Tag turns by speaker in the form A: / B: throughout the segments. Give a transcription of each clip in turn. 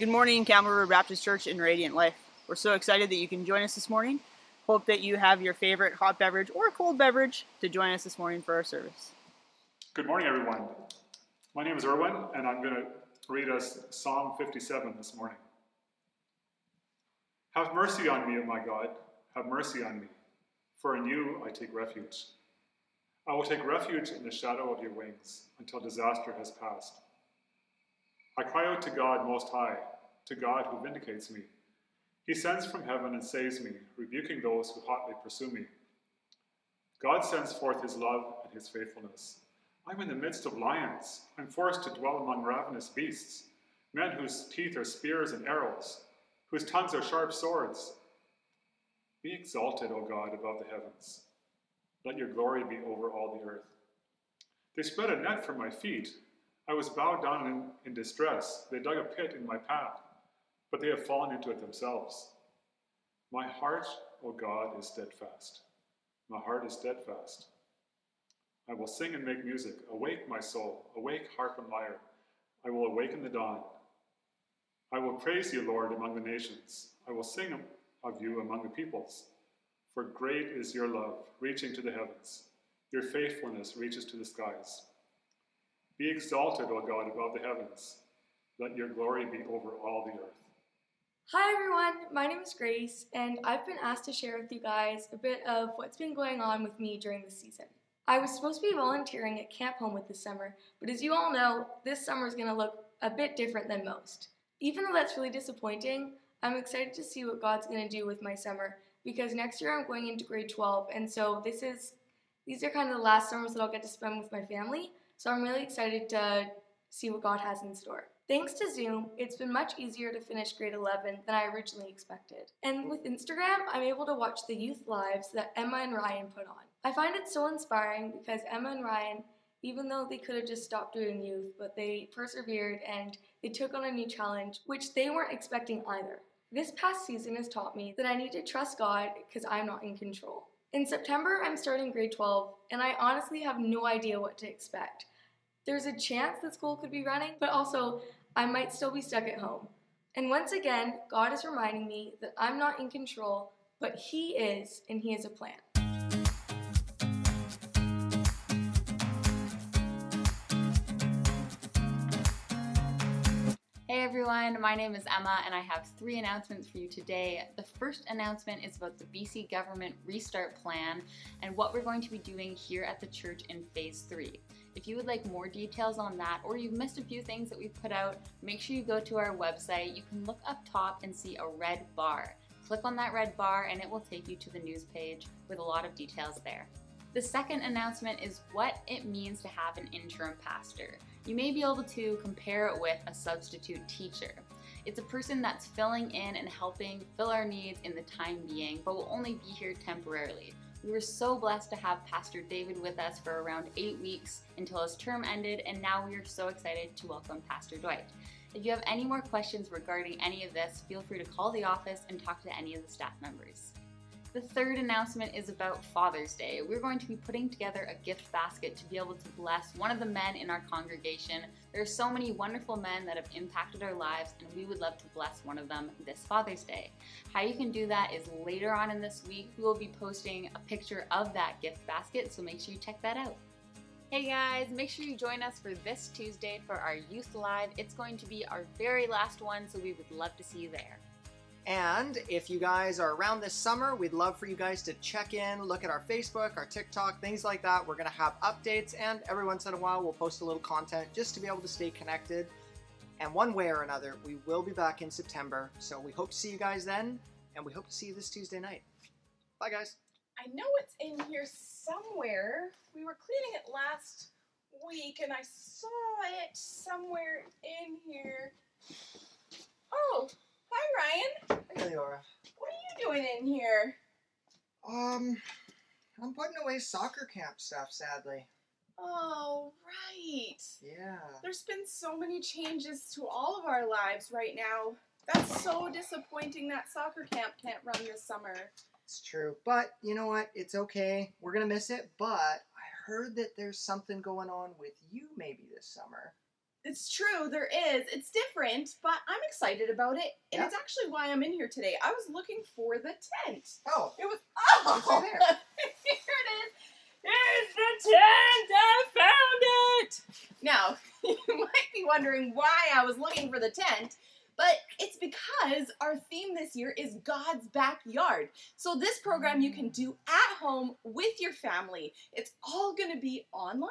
A: Good morning, River Baptist Church and Radiant Life. We're so excited that you can join us this morning. Hope that you have your favorite hot beverage or cold beverage to join us this morning for our service.
B: Good morning, everyone. My name is Erwin, and I'm going to read us Psalm 57 this morning. Have mercy on me, O my God, have mercy on me, for in you I take refuge. I will take refuge in the shadow of your wings until disaster has passed. I cry out to God Most High to God who vindicates me. He sends from heaven and saves me, rebuking those who hotly pursue me. God sends forth his love and his faithfulness. I'm in the midst of lions. I'm forced to dwell among ravenous beasts, men whose teeth are spears and arrows, whose tongues are sharp swords. Be exalted, O God, above the heavens. Let your glory be over all the earth. They spread a net for my feet. I was bowed down in, in distress. They dug a pit in my path but they have fallen into it themselves. My heart, O God, is steadfast. My heart is steadfast. I will sing and make music. Awake, my soul. Awake, harp and lyre. I will awaken the dawn. I will praise you, Lord, among the nations. I will sing of you among the peoples. For great is your love, reaching to the heavens. Your faithfulness reaches to the skies. Be exalted, O God, above the heavens. Let your glory be over all the earth.
C: Hi everyone, my name is Grace, and I've been asked to share with you guys a bit of what's been going on with me during the season. I was supposed to be volunteering at Camp Homewood this summer, but as you all know, this summer is going to look a bit different than most. Even though that's really disappointing, I'm excited to see what God's going to do with my summer because next year I'm going into grade 12, and so this is these are kind of the last summers that I'll get to spend with my family, so I'm really excited to see what God has in store. Thanks to Zoom, it's been much easier to finish grade 11 than I originally expected. And with Instagram, I'm able to watch the youth lives that Emma and Ryan put on. I find it so inspiring because Emma and Ryan, even though they could have just stopped doing youth, but they persevered and they took on a new challenge, which they weren't expecting either. This past season has taught me that I need to trust God because I'm not in control. In September, I'm starting grade 12, and I honestly have no idea what to expect. There's a chance that school could be running, but also I might still be stuck at home. And once again, God is reminding me that I'm not in control, but He is, and He has a plan.
D: Hey everyone, my name is Emma and I have three announcements for you today. The first announcement is about the BC Government Restart Plan and what we're going to be doing here at the church in phase three. If you would like more details on that or you've missed a few things that we've put out, make sure you go to our website. You can look up top and see a red bar. Click on that red bar and it will take you to the news page with a lot of details there. The second announcement is what it means to have an interim pastor. You may be able to compare it with a substitute teacher. It's a person that's filling in and helping fill our needs in the time being, but will only be here temporarily. We were so blessed to have Pastor David with us for around eight weeks until his term ended, and now we are so excited to welcome Pastor Dwight. If you have any more questions regarding any of this, feel free to call the office and talk to any of the staff members. The third announcement is about Father's Day. We're going to be putting together a gift basket to be able to bless one of the men in our congregation. There are so many wonderful men that have impacted our lives, and we would love to bless one of them this Father's Day. How you can do that is later on in this week, we will be posting a picture of that gift basket, so make sure you check that out. Hey guys, make sure you join us for this Tuesday for our Youth Live. It's going to be our very last one, so we would love to see you there.
A: And if you guys are around this summer, we'd love for you guys to check in, look at our Facebook, our TikTok, things like that. We're going to have updates, and every once in a while, we'll post a little content just to be able to stay connected. And one way or another, we will be back in September. So we hope to see you guys then, and we hope to see you this Tuesday night. Bye, guys.
C: I know it's in here somewhere. We were cleaning it last week, and I saw it somewhere in here. Oh! Hi, Ryan. Hey,
E: Laura.
C: What are you doing in here?
E: Um, I'm putting away soccer camp stuff, sadly.
C: Oh, right.
E: Yeah.
C: There's been so many changes to all of our lives right now. That's so disappointing that soccer camp can't run this summer.
E: It's true. But you know what? It's okay. We're going to miss it. But I heard that there's something going on with you maybe this summer.
C: It's true, there is. It's different, but I'm excited about it. And yeah. it's actually why I'm in here today. I was looking for the tent.
E: Oh. It was
C: oh there. here it is. Here's the tent! I found it! Now, you might be wondering why I was looking for the tent, but it's because our theme this year is God's backyard. So this program you can do at home with your family. It's all gonna be online.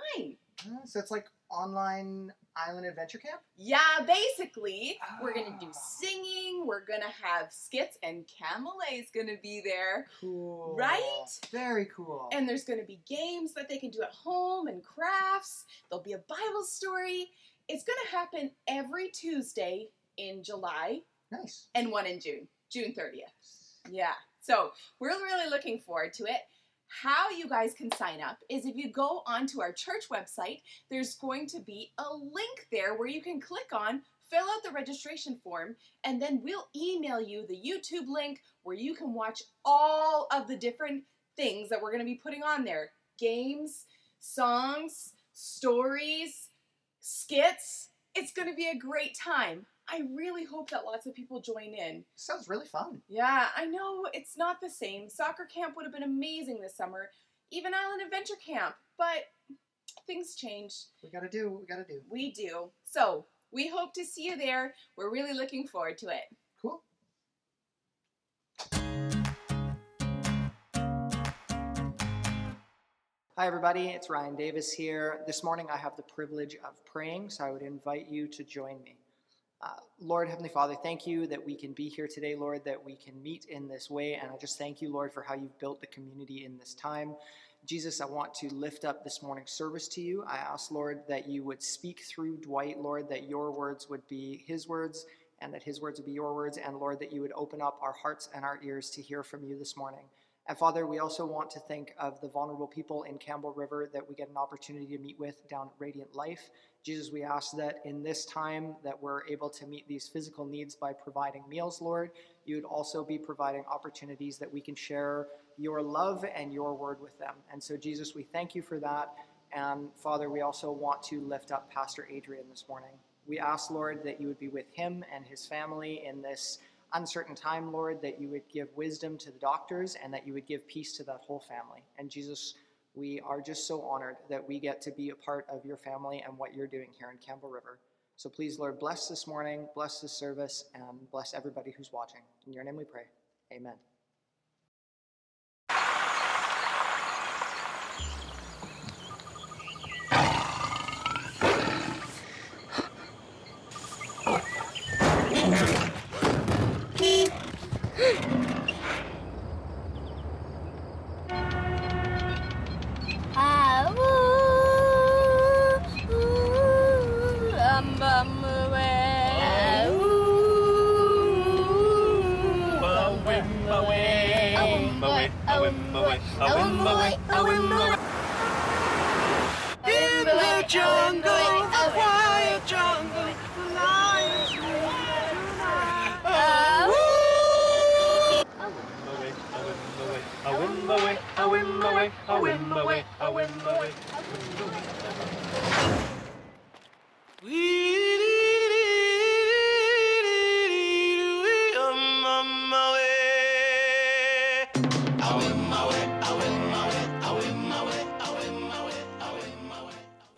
E: Mm, so it's like online Island Adventure Camp?
C: Yeah, basically. Oh. We're going to do ah. singing. We're going to have skits, and Camille is going to be there.
E: Cool.
C: Right?
E: Very cool.
C: And there's going to be games that they can do at home and crafts. There'll be a Bible story. It's going to happen every Tuesday in July.
E: Nice.
C: And one in June, June 30th. Yeah. So we're really looking forward to it how you guys can sign up is if you go onto our church website, there's going to be a link there where you can click on, fill out the registration form, and then we'll email you the YouTube link where you can watch all of the different things that we're going to be putting on there games, songs, stories, skits. It's going to be a great time. I really hope that lots of people join in.
E: Sounds really fun.
C: Yeah, I know it's not the same. Soccer camp would have been amazing this summer, even Island Adventure Camp, but things change.
E: We gotta do
C: what we
E: gotta
C: do. We
E: do.
C: So we hope to see you there. We're really looking forward to it.
E: Cool.
A: Hi, everybody. It's Ryan Davis here. This morning I have the privilege of praying, so I would invite you to join me. Uh, Lord, Heavenly Father, thank you that we can be here today, Lord, that we can meet in this way. And I just thank you, Lord, for how you've built the community in this time. Jesus, I want to lift up this morning's service to you. I ask, Lord, that you would speak through Dwight, Lord, that your words would be his words and that his words would be your words. And Lord, that you would open up our hearts and our ears to hear from you this morning. And Father, we also want to think of the vulnerable people in Campbell River that we get an opportunity to meet with down at Radiant Life. Jesus, we ask that in this time that we're able to meet these physical needs by providing meals, Lord, you'd also be providing opportunities that we can share your love and your word with them. And so, Jesus, we thank you for that. And Father, we also want to lift up Pastor Adrian this morning. We ask, Lord, that you would be with him and his family in this uncertain time, Lord, that you would give wisdom to the doctors and that you would give peace to that whole family. And Jesus, we are just so honored that we get to be a part of your family and what you're doing here in Campbell River. So please, Lord, bless this morning, bless this service, and bless everybody who's watching. In your name we pray. Amen.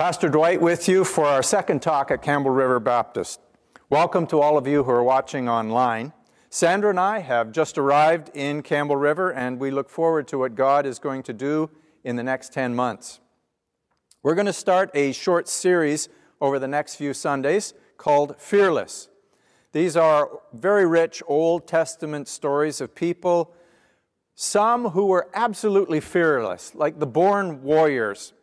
F: Pastor Dwight with you for our second talk at Campbell River Baptist. Welcome to all of you who are watching online. Sandra and I have just arrived in Campbell River, and we look forward to what God is going to do in the next 10 months. We're going to start a short series over the next few Sundays called Fearless. These are very rich Old Testament stories of people, some who were absolutely fearless, like the born warriors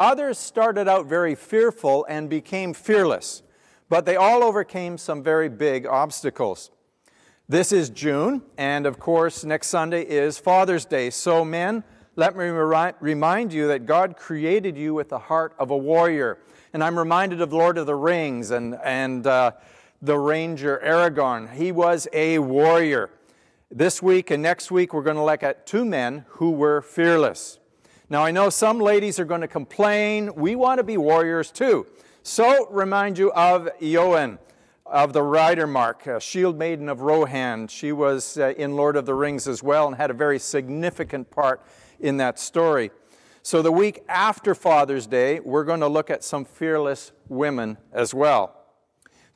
F: Others started out very fearful and became fearless, but they all overcame some very big obstacles. This is June, and of course, next Sunday is Father's Day. So, men, let me remind you that God created you with the heart of a warrior. And I'm reminded of Lord of the Rings and, and uh, the Ranger Aragorn. He was a warrior. This week and next week, we're going to look at two men who were fearless. Now, I know some ladies are going to complain. We want to be warriors too. So, remind you of Eowyn of the Riddermark, a shield maiden of Rohan. She was uh, in Lord of the Rings as well and had a very significant part in that story. So, the week after Father's Day, we're going to look at some fearless women as well.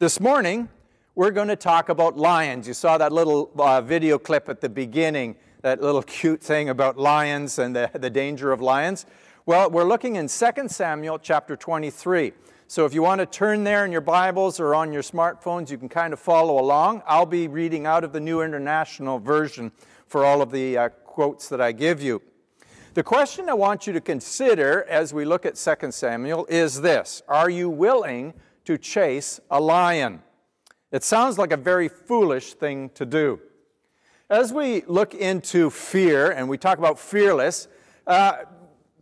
F: This morning, we're going to talk about lions. You saw that little uh, video clip at the beginning that little cute thing about lions and the, the danger of lions? Well, we're looking in 2 Samuel chapter 23. So if you want to turn there in your Bibles or on your smartphones, you can kind of follow along. I'll be reading out of the New International Version for all of the uh, quotes that I give you. The question I want you to consider as we look at 2 Samuel is this Are you willing to chase a lion? It sounds like a very foolish thing to do. As we look into fear and we talk about fearless, uh,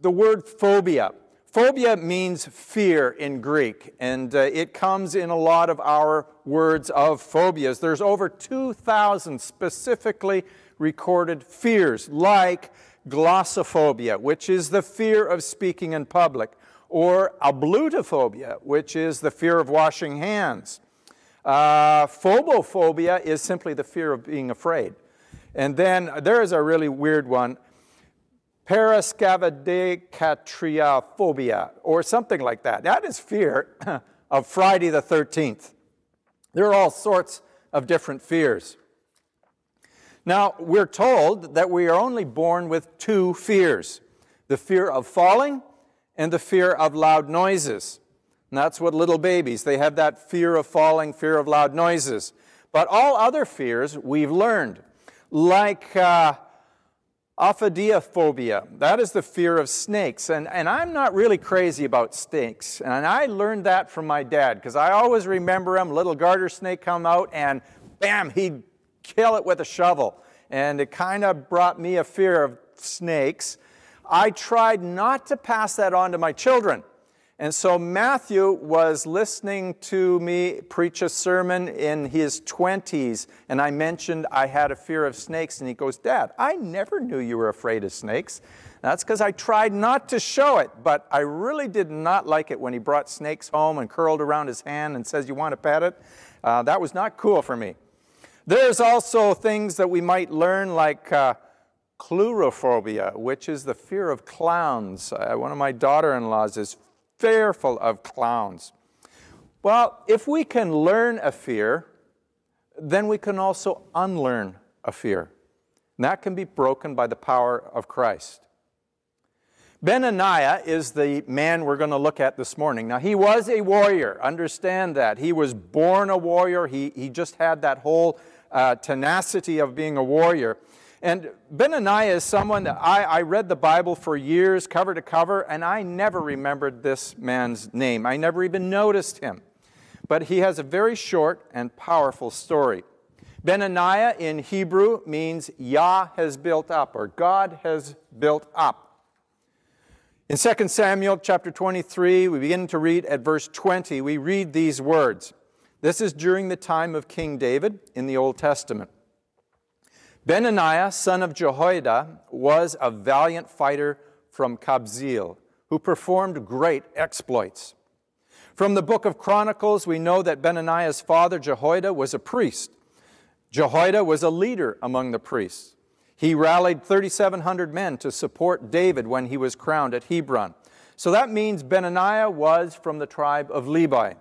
F: the word phobia. Phobia means fear in Greek, and uh, it comes in a lot of our words of phobias. There's over 2,000 specifically recorded fears, like glossophobia, which is the fear of speaking in public, or ablutophobia, which is the fear of washing hands. Uh, phobophobia is simply the fear of being afraid. And then there is a really weird one parascavadecatriophobia, or something like that. That is fear of Friday the 13th. There are all sorts of different fears. Now, we're told that we are only born with two fears the fear of falling and the fear of loud noises. And that's what little babies, they have that fear of falling, fear of loud noises. But all other fears we've learned like uh, Ophidiophobia. That is the fear of snakes. And, and I'm not really crazy about snakes. And I learned that from my dad because I always remember him. Little garter snake come out and bam, he'd kill it with a shovel. And it kind of brought me a fear of snakes. I tried not to pass that on to my children. And so Matthew was listening to me preach a sermon in his 20s, and I mentioned I had a fear of snakes, and he goes, Dad, I never knew you were afraid of snakes. That's because I tried not to show it, but I really did not like it when he brought snakes home and curled around his hand and says, You want to pet it? Uh, that was not cool for me. There's also things that we might learn, like. Uh, coulrophobia, which is the fear of clowns. Uh, one of my daughter in laws is fearful of clowns. Well, if we can learn a fear, then we can also unlearn a fear. And that can be broken by the power of Christ. Benaniah is the man we're going to look at this morning. Now, he was a warrior, understand that. He was born a warrior, he, he just had that whole uh, tenacity of being a warrior. And Benaniah is someone that I, I, read the Bible for years, cover to cover, and I never remembered this man's name. I never even noticed him. But he has a very short and powerful story. Benaniah in Hebrew means Yah has built up or God has built up. In 2 Samuel chapter 23, we begin to read at verse 20, we read these words. This is during the time of King David in the Old Testament. Benaniah, son of Jehoiada, was a valiant fighter from Kabzeel who performed great exploits. From the book of Chronicles, we know that Benaniah's father, Jehoiada, was a priest. Jehoiada was a leader among the priests. He rallied 3,700 men to support David when he was crowned at Hebron. So that means Benaniah was from the tribe of Levi.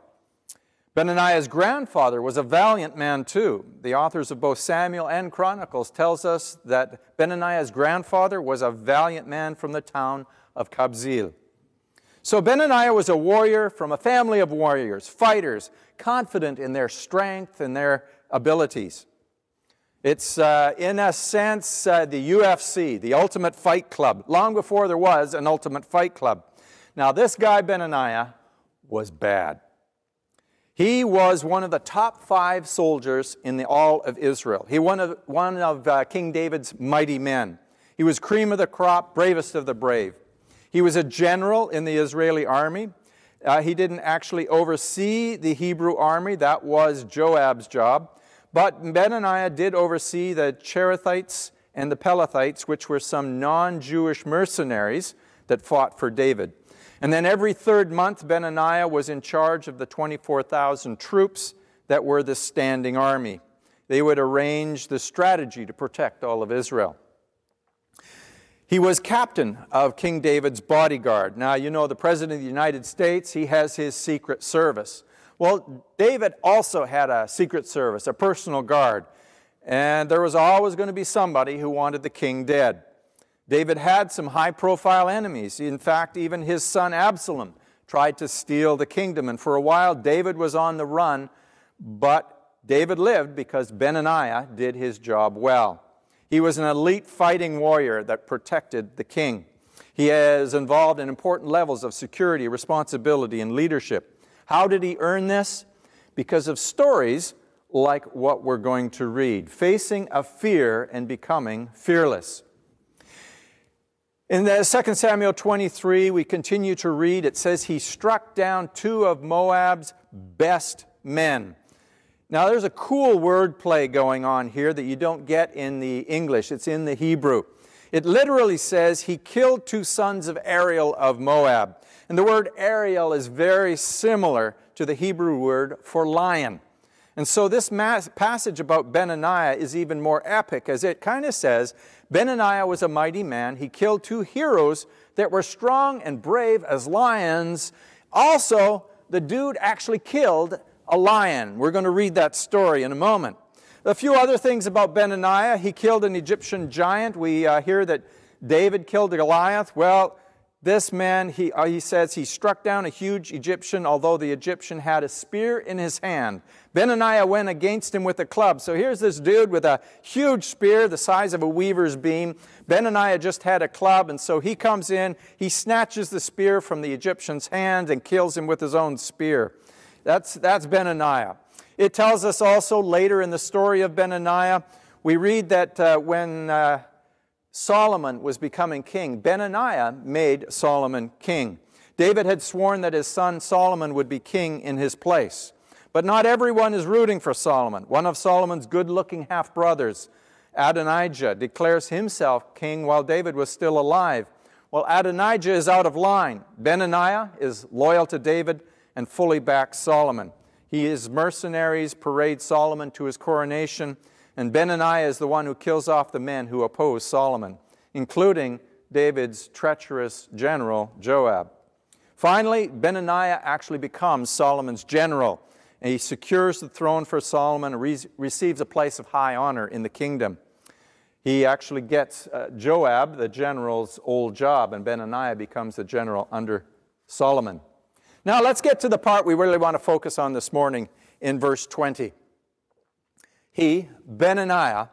F: Benaniah's grandfather was a valiant man too. The authors of both Samuel and Chronicles tells us that Benaniah's grandfather was a valiant man from the town of Kabzeel. So Benaniah was a warrior from a family of warriors, fighters, confident in their strength and their abilities. It's, uh, in a sense, uh, the UFC, the Ultimate Fight Club, long before there was an Ultimate Fight Club. Now, this guy, Benaniah, was bad. He was one of the top five soldiers in the, all of Israel. He one of one of uh, King David's mighty men. He was cream of the crop, bravest of the brave. He was a general in the Israeli army. Uh, he didn't actually oversee the Hebrew army; that was Joab's job. But Benaniah did oversee the Cherethites and the Pelethites, which were some non-Jewish mercenaries that fought for David. And then every third month, Benaniah was in charge of the 24,000 troops that were the standing army. They would arrange the strategy to protect all of Israel. He was captain of King David's bodyguard. Now, you know, the President of the United States, he has his Secret Service. Well, David also had a Secret Service, a personal guard, and there was always going to be somebody who wanted the king dead. David had some high profile enemies. In fact, even his son Absalom tried to steal the kingdom. And for a while, David was on the run, but David lived because Benaniah did his job well. He was an elite fighting warrior that protected the king. He is involved in important levels of security, responsibility, and leadership. How did he earn this? Because of stories like what we're going to read facing a fear and becoming fearless. In 2 Samuel 23, we continue to read, it says, He struck down two of Moab's best men. Now, there's a cool word play going on here that you don't get in the English, it's in the Hebrew. It literally says, He killed two sons of Ariel of Moab. And the word Ariel is very similar to the Hebrew word for lion. And so, this passage about Benaniah is even more epic as it kind of says, Benaniah was a mighty man. He killed two heroes that were strong and brave as lions. Also, the dude actually killed a lion. We're going to read that story in a moment. A few other things about Benaniah. He killed an Egyptian giant. We uh, hear that David killed Goliath. Well, this man, he, uh, he says he struck down a huge Egyptian, although the Egyptian had a spear in his hand. Benaniah went against him with a club. So here's this dude with a huge spear the size of a weaver's beam. Benaniah just had a club, and so he comes in, he snatches the spear from the Egyptian's hand and kills him with his own spear. That's, that's Benaniah. It tells us also later in the story of Benaniah, we read that uh, when uh, Solomon was becoming king, Benaniah made Solomon king. David had sworn that his son Solomon would be king in his place. But not everyone is rooting for Solomon. One of Solomon's good looking half brothers, Adonijah, declares himself king while David was still alive. Well, Adonijah is out of line. Benaniah is loyal to David and fully backs Solomon. He, is mercenaries parade Solomon to his coronation, and Benaniah is the one who kills off the men who oppose Solomon, including David's treacherous general, Joab. Finally, Benaniah actually becomes Solomon's general. And he secures the throne for Solomon and re receives a place of high honor in the kingdom. He actually gets uh, Joab, the general's old job, and Benaniah becomes the general under Solomon. Now let's get to the part we really want to focus on this morning in verse 20. He, Benaniah,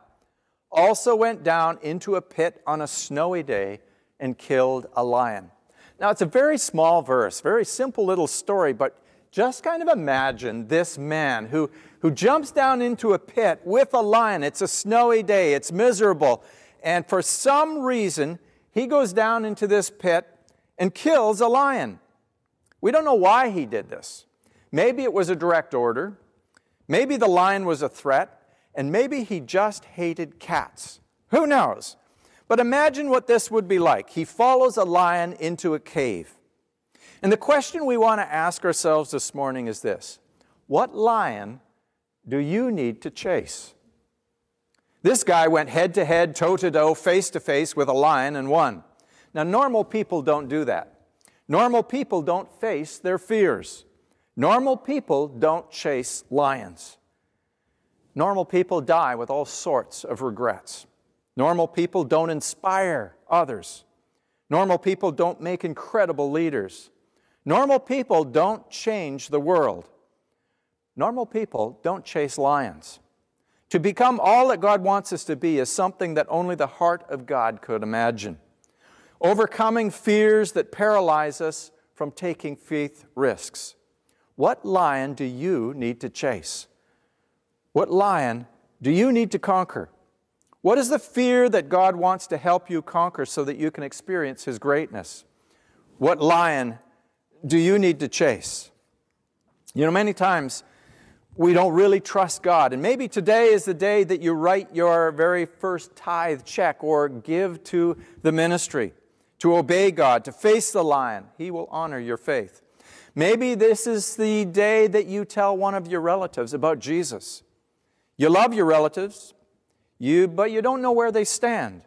F: also went down into a pit on a snowy day and killed a lion. Now, it's a very small verse, very simple little story, but just kind of imagine this man who, who jumps down into a pit with a lion. It's a snowy day, it's miserable. And for some reason, he goes down into this pit and kills a lion. We don't know why he did this. Maybe it was a direct order, maybe the lion was a threat, and maybe he just hated cats. Who knows? But imagine what this would be like. He follows a lion into a cave. And the question we want to ask ourselves this morning is this What lion do you need to chase? This guy went head to head, toe to toe, face to face with a lion and won. Now, normal people don't do that. Normal people don't face their fears. Normal people don't chase lions. Normal people die with all sorts of regrets. Normal people don't inspire others. Normal people don't make incredible leaders. Normal people don't change the world. Normal people don't chase lions. To become all that God wants us to be is something that only the heart of God could imagine. Overcoming fears that paralyze us from taking faith risks. What lion do you need to chase? What lion do you need to conquer? What is the fear that God wants to help you conquer so that you can experience His greatness? What lion do you need to chase? You know, many times we don't really trust God. And maybe today is the day that you write your very first tithe check or give to the ministry, to obey God, to face the lion. He will honor your faith. Maybe this is the day that you tell one of your relatives about Jesus. You love your relatives, you, but you don't know where they stand.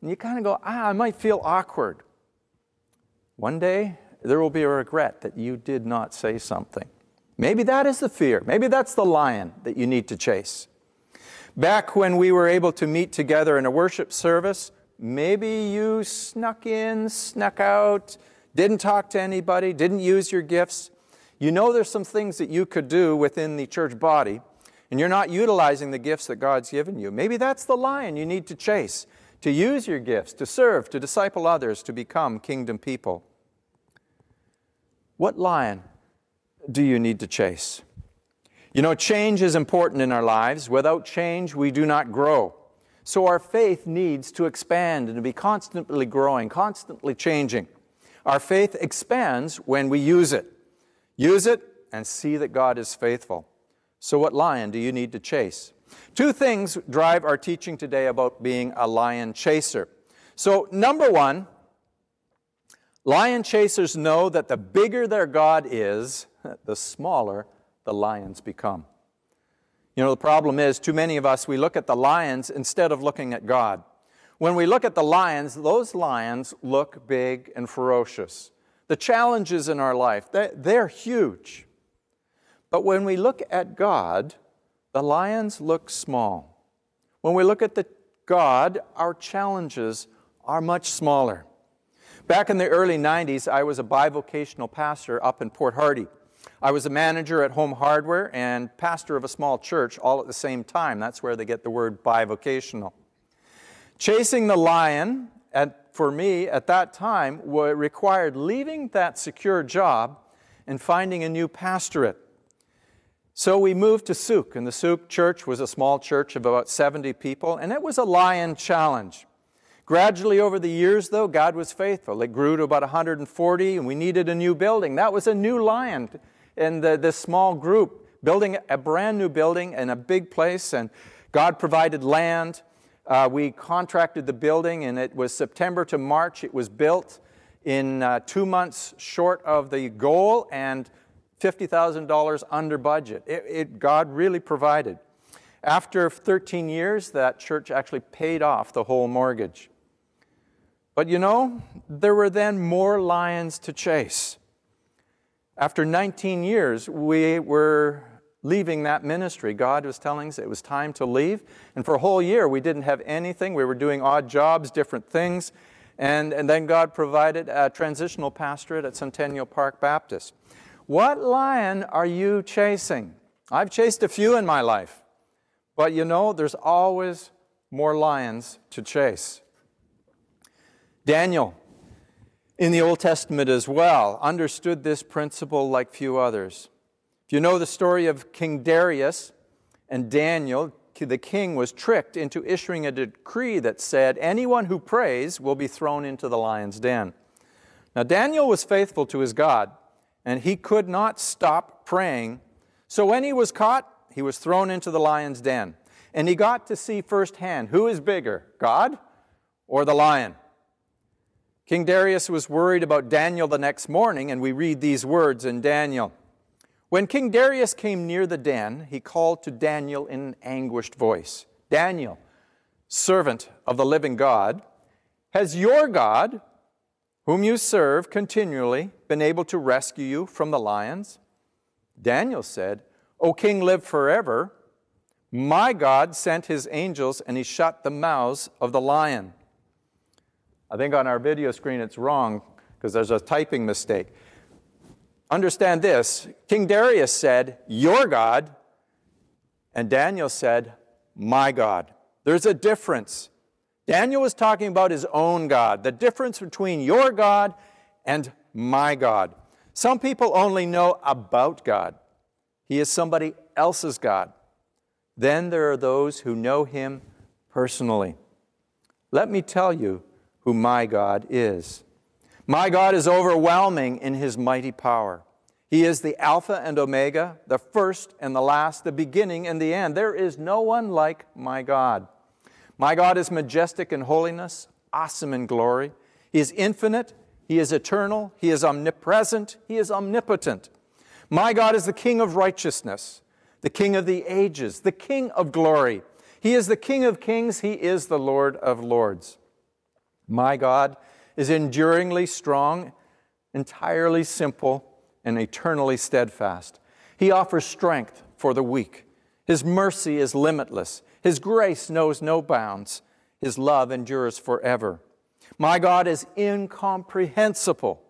F: And you kind of go, ah, I might feel awkward. One day, there will be a regret that you did not say something. Maybe that is the fear. Maybe that's the lion that you need to chase. Back when we were able to meet together in a worship service, maybe you snuck in, snuck out, didn't talk to anybody, didn't use your gifts. You know there's some things that you could do within the church body, and you're not utilizing the gifts that God's given you. Maybe that's the lion you need to chase to use your gifts, to serve, to disciple others, to become kingdom people. What lion do you need to chase? You know, change is important in our lives. Without change, we do not grow. So our faith needs to expand and to be constantly growing, constantly changing. Our faith expands when we use it. Use it and see that God is faithful. So, what lion do you need to chase? Two things drive our teaching today about being a lion chaser. So, number one, Lion chasers know that the bigger their God is, the smaller the lions become. You know, the problem is, too many of us, we look at the lions instead of looking at God. When we look at the lions, those lions look big and ferocious. The challenges in our life, they're huge. But when we look at God, the lions look small. When we look at the God, our challenges are much smaller. Back in the early 90s, I was a bivocational pastor up in Port Hardy. I was a manager at Home Hardware and pastor of a small church all at the same time. That's where they get the word bivocational. Chasing the lion, at, for me at that time, required leaving that secure job and finding a new pastorate. So we moved to Sooke, and the Sooke church was a small church of about 70 people, and it was a lion challenge. Gradually over the years, though, God was faithful. It grew to about 140, and we needed a new building. That was a new lion in the, this small group, building a brand new building in a big place, and God provided land. Uh, we contracted the building, and it was September to March. It was built in uh, two months short of the goal and $50,000 under budget. It, it, God really provided. After 13 years, that church actually paid off the whole mortgage. But you know, there were then more lions to chase. After 19 years, we were leaving that ministry. God was telling us it was time to leave. And for a whole year, we didn't have anything. We were doing odd jobs, different things. And, and then God provided a transitional pastorate at Centennial Park Baptist. What lion are you chasing? I've chased a few in my life. But you know, there's always more lions to chase. Daniel, in the Old Testament as well, understood this principle like few others. If you know the story of King Darius and Daniel, the king was tricked into issuing a decree that said, Anyone who prays will be thrown into the lion's den. Now, Daniel was faithful to his God, and he could not stop praying. So, when he was caught, he was thrown into the lion's den. And he got to see firsthand who is bigger, God or the lion. King Darius was worried about Daniel the next morning, and we read these words in Daniel. When King Darius came near the den, he called to Daniel in an anguished voice Daniel, servant of the living God, has your God, whom you serve continually, been able to rescue you from the lions? Daniel said, O king, live forever. My God sent his angels, and he shut the mouths of the lion I think on our video screen it's wrong because there's a typing mistake. Understand this King Darius said, Your God, and Daniel said, My God. There's a difference. Daniel was talking about his own God, the difference between your God and my God. Some people only know about God, He is somebody else's God. Then there are those who know Him personally. Let me tell you who my God is. My God is overwhelming in his mighty power. He is the Alpha and Omega, the first and the last, the beginning and the end. There is no one like my God. My God is majestic in holiness, awesome in glory. He is infinite, He is eternal, He is omnipresent, He is omnipotent. My God is the King of righteousness, the King of the ages, the King of glory. He is the King of kings, He is the Lord of lords. My God is enduringly strong, entirely simple, and eternally steadfast. He offers strength for the weak. His mercy is limitless. His grace knows no bounds. His love endures forever. My God is incomprehensible.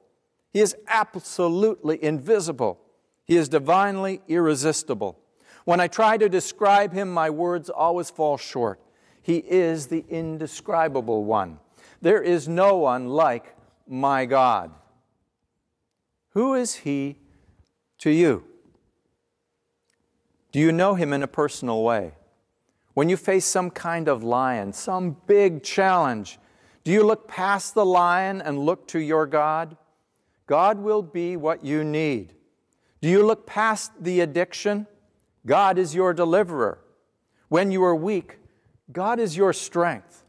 F: He is absolutely invisible. He is divinely irresistible. When I try to describe him, my words always fall short. He is the indescribable one. There is no one like my God. Who is He to you? Do you know Him in a personal way? When you face some kind of lion, some big challenge, do you look past the lion and look to your God? God will be what you need. Do you look past the addiction? God is your deliverer. When you are weak, God is your strength.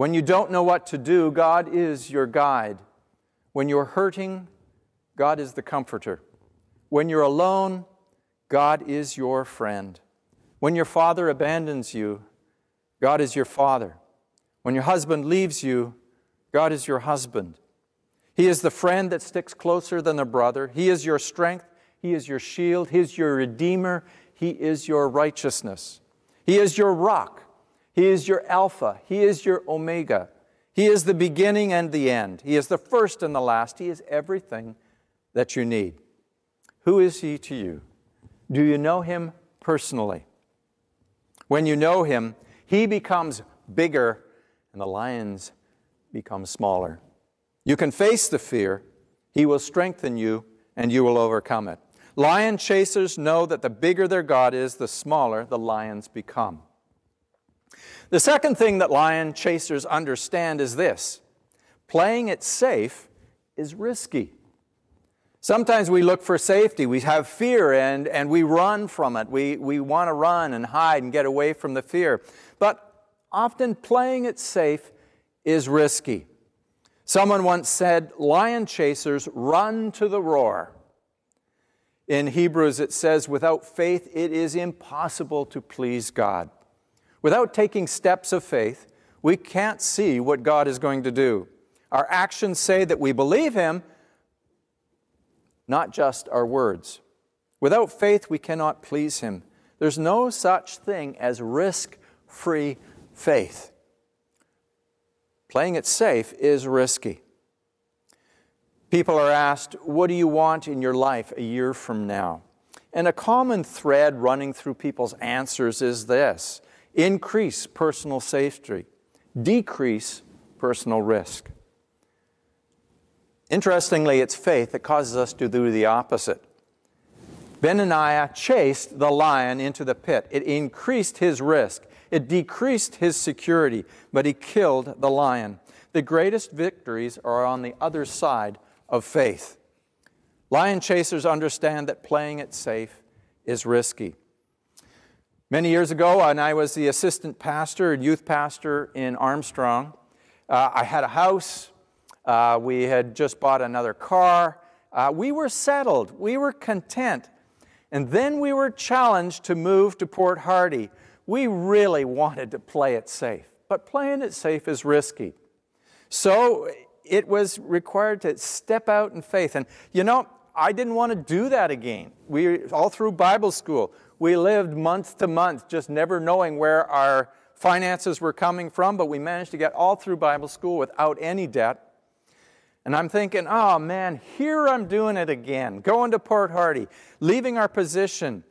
F: When you don't know what to do, God is your guide. When you're hurting, God is the comforter. When you're alone, God is your friend. When your father abandons you, God is your father. When your husband leaves you, God is your husband. He is the friend that sticks closer than a brother. He is your strength. He is your shield. He is your redeemer. He is your righteousness. He is your rock. He is your Alpha. He is your Omega. He is the beginning and the end. He is the first and the last. He is everything that you need. Who is He to you? Do you know Him personally? When you know Him, He becomes bigger and the lions become smaller. You can face the fear, He will strengthen you, and you will overcome it. Lion chasers know that the bigger their God is, the smaller the lions become. The second thing that lion chasers understand is this playing it safe is risky. Sometimes we look for safety. We have fear and, and we run from it. We, we want to run and hide and get away from the fear. But often playing it safe is risky. Someone once said, Lion chasers run to the roar. In Hebrews, it says, without faith, it is impossible to please God. Without taking steps of faith, we can't see what God is going to do. Our actions say that we believe Him, not just our words. Without faith, we cannot please Him. There's no such thing as risk free faith. Playing it safe is risky. People are asked, What do you want in your life a year from now? And a common thread running through people's answers is this increase personal safety, decrease personal risk. Interestingly, it's faith that causes us to do the opposite. Benaniah chased the lion into the pit. It increased his risk, it decreased his security, but he killed the lion. The greatest victories are on the other side of faith. Lion chasers understand that playing it safe is risky. Many years ago, and I was the assistant pastor and youth pastor in Armstrong, uh, I had a house. Uh, we had just bought another car. Uh, we were settled. We were content. And then we were challenged to move to Port Hardy. We really wanted to play it safe, but playing it safe is risky. So it was required to step out in faith. And you know, I didn't want to do that again. We all through Bible school, we lived month to month, just never knowing where our finances were coming from, but we managed to get all through Bible school without any debt. And I'm thinking, oh man, here I'm doing it again, going to Port Hardy, leaving our position.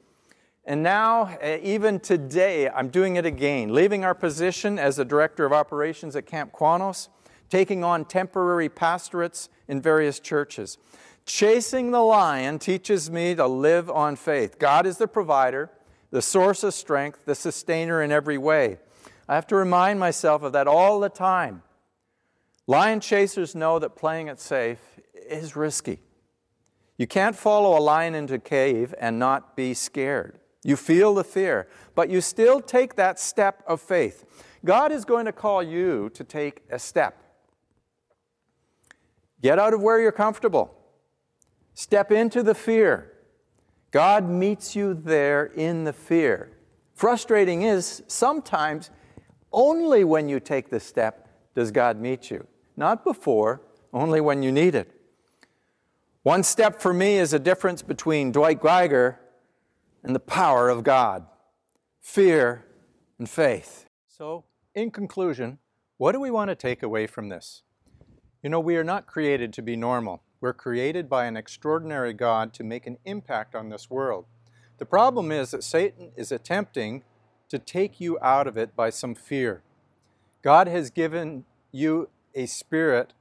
F: And now, eh, even today, I'm doing it again, leaving our position as the director of operations at Camp Qwanoes, taking on temporary pastorates in various churches. Chasing the lion teaches me to live on faith. God is the provider, the source of strength, the sustainer in every way. I have to remind myself of that all the time. Lion chasers know that playing it safe is risky. You can't follow a lion into a cave and not be scared. You feel the fear, but you still take that step of faith. God is going to call you to take a step. Get out of where you're comfortable. Step into the fear. God meets you there in the fear. Frustrating is sometimes only when you take the step does God meet you. Not before, only when you need it. One step for me is a difference between Dwight Geiger and the power of God fear and faith. So, in conclusion, what do we want to take away from this? You know, we are not created to be normal. We're created by an extraordinary God to make an impact on this world. The problem is that Satan is attempting to take you out of it by some fear. God has given you a spirit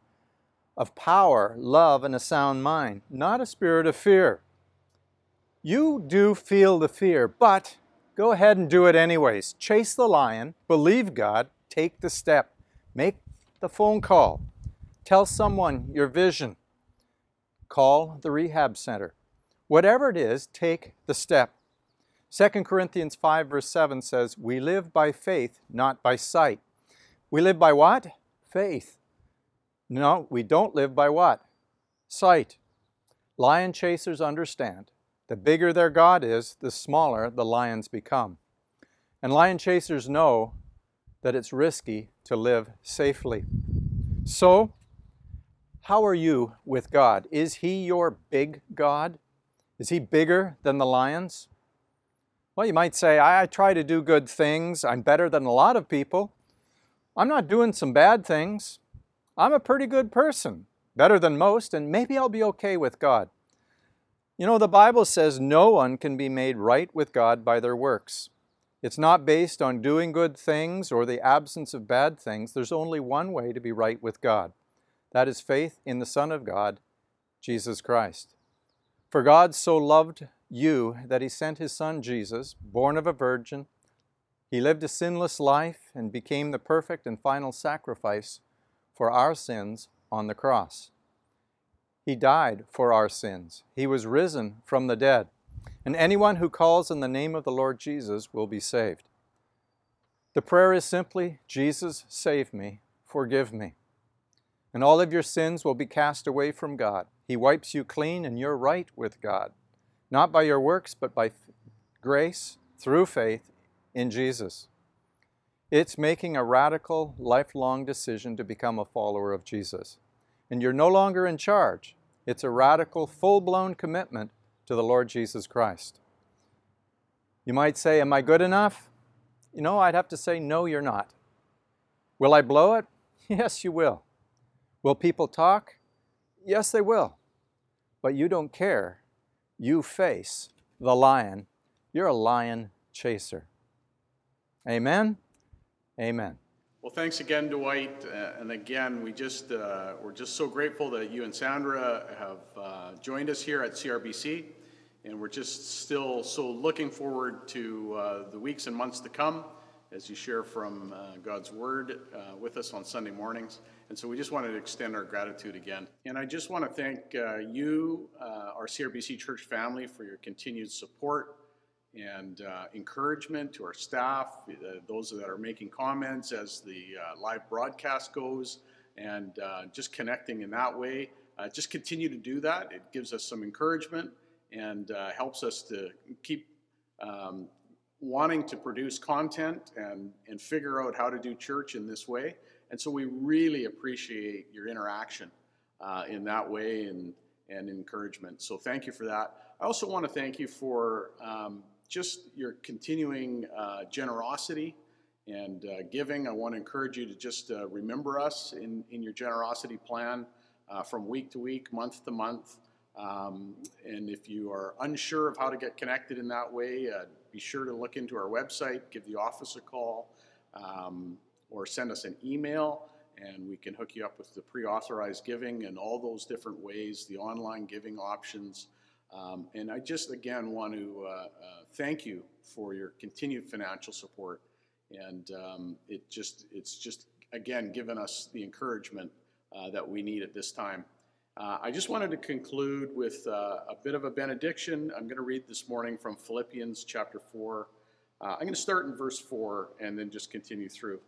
F: of power, love, and a sound mind, not a spirit of fear. You do feel the fear, but go ahead and do it anyways. Chase the lion, believe God, take the step, make the phone call, tell someone your vision, Call the rehab center. Whatever it is, take the step. 2 Corinthians 5, verse 7 says, We live by faith, not by sight. We live by what? Faith. No, we don't live by what? Sight. Lion chasers understand the bigger their God is, the smaller the lions become. And lion chasers know that it's risky to live safely. So how are you with God? Is He your big God? Is He bigger than the lions? Well, you might say, I, I try to do good things. I'm better than a lot of people. I'm not doing some bad things. I'm a pretty good person, better than most, and maybe I'll be okay with God. You know, the Bible says no one can be made right with God by their works. It's not based on doing good things or the absence of bad things. There's only one way to be right with God, that is faith in the Son of God, Jesus Christ. For God so loved you that he sent his Son Jesus, born of a virgin. He lived a sinless life and became the perfect and final sacrifice for our sins on the cross. He died for our sins. He was risen from the dead. And anyone who calls in the name of the Lord Jesus will be saved. The prayer is simply Jesus, save me, forgive me and all of your sins will be cast away from God. He wipes you clean, and you're right with God, not by your works, but by grace through faith in Jesus. It's making a radical, lifelong decision to become a follower of Jesus. And you're no longer in charge. It's a radical, full blown commitment to the Lord Jesus Christ. You might say, Am I good enough? You know, I'd have to say, No, you're not. Will I blow it? Yes, you will. Will people talk? Yes, they will. But you don't care. You face the lion. You're a lion chaser. Amen? Amen.
B: Well, thanks again, Dwight. Uh, and again, we just, uh, we're just so grateful that you and Sandra have uh, joined us here at CRBC. And we're just still so looking forward to uh, the weeks and months to come as you share from uh, God's Word uh, with us on Sunday mornings. And so we just wanted to extend our gratitude again. And I just want to thank uh, you, uh, our CRBC Church family, for your continued support and uh, encouragement to our staff, uh, those that are making comments as the live broadcast goes, and just connecting in that way. just continue to do that. It gives us some encouragement and helps us to keep um, wanting to produce content and, and figure out how to do church in this way. And so we really appreciate your interaction uh, in that way and, and encouragement. So thank you for that. I also want to thank you for um, just your continuing uh, generosity and uh, giving. I want to encourage you to just uh, remember us in, in your generosity plan uh, from week to week, month to month. Um, and if you are unsure of how to get connected in that way, uh, be sure to look into our website, give the office a call, um, or send us an email, and we can hook you up with the pre authorized giving and all those different ways, the online giving options. Um, and I just again want to uh, uh, thank you for your continued financial support. And um, it just, it's just again given us the encouragement uh, that we need at this time. Uh, I just wanted to conclude with uh, a bit of a benediction. I'm going to read this morning from Philippians chapter 4. Uh, I'm going to start in verse 4 and then just continue through.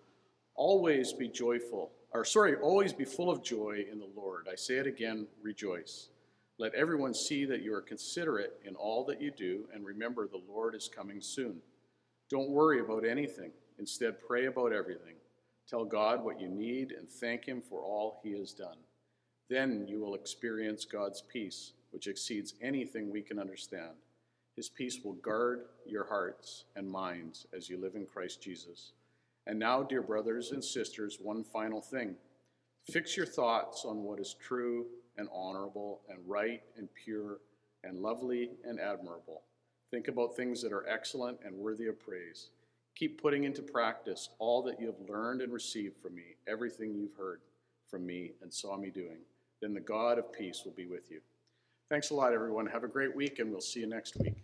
B: Always be joyful, or sorry, always be full of joy in the Lord. I say it again, rejoice. Let everyone see that you are considerate in all that you do, and remember the Lord is coming soon. Don't worry about anything, instead, pray about everything. Tell God what you need and thank Him for all He has done. Then you will experience God's peace, which exceeds anything we can understand. His peace will guard your hearts and minds as you live in Christ Jesus. And now, dear brothers and sisters, one final thing. Fix your thoughts on what is true and honorable and right and pure and lovely and admirable. Think about things that are excellent and worthy of praise. Keep putting into practice all that you have learned and received from me, everything you've heard from me and saw me doing then the God of peace will be with you. Thanks a lot, everyone. Have a great week, and we'll see you next week.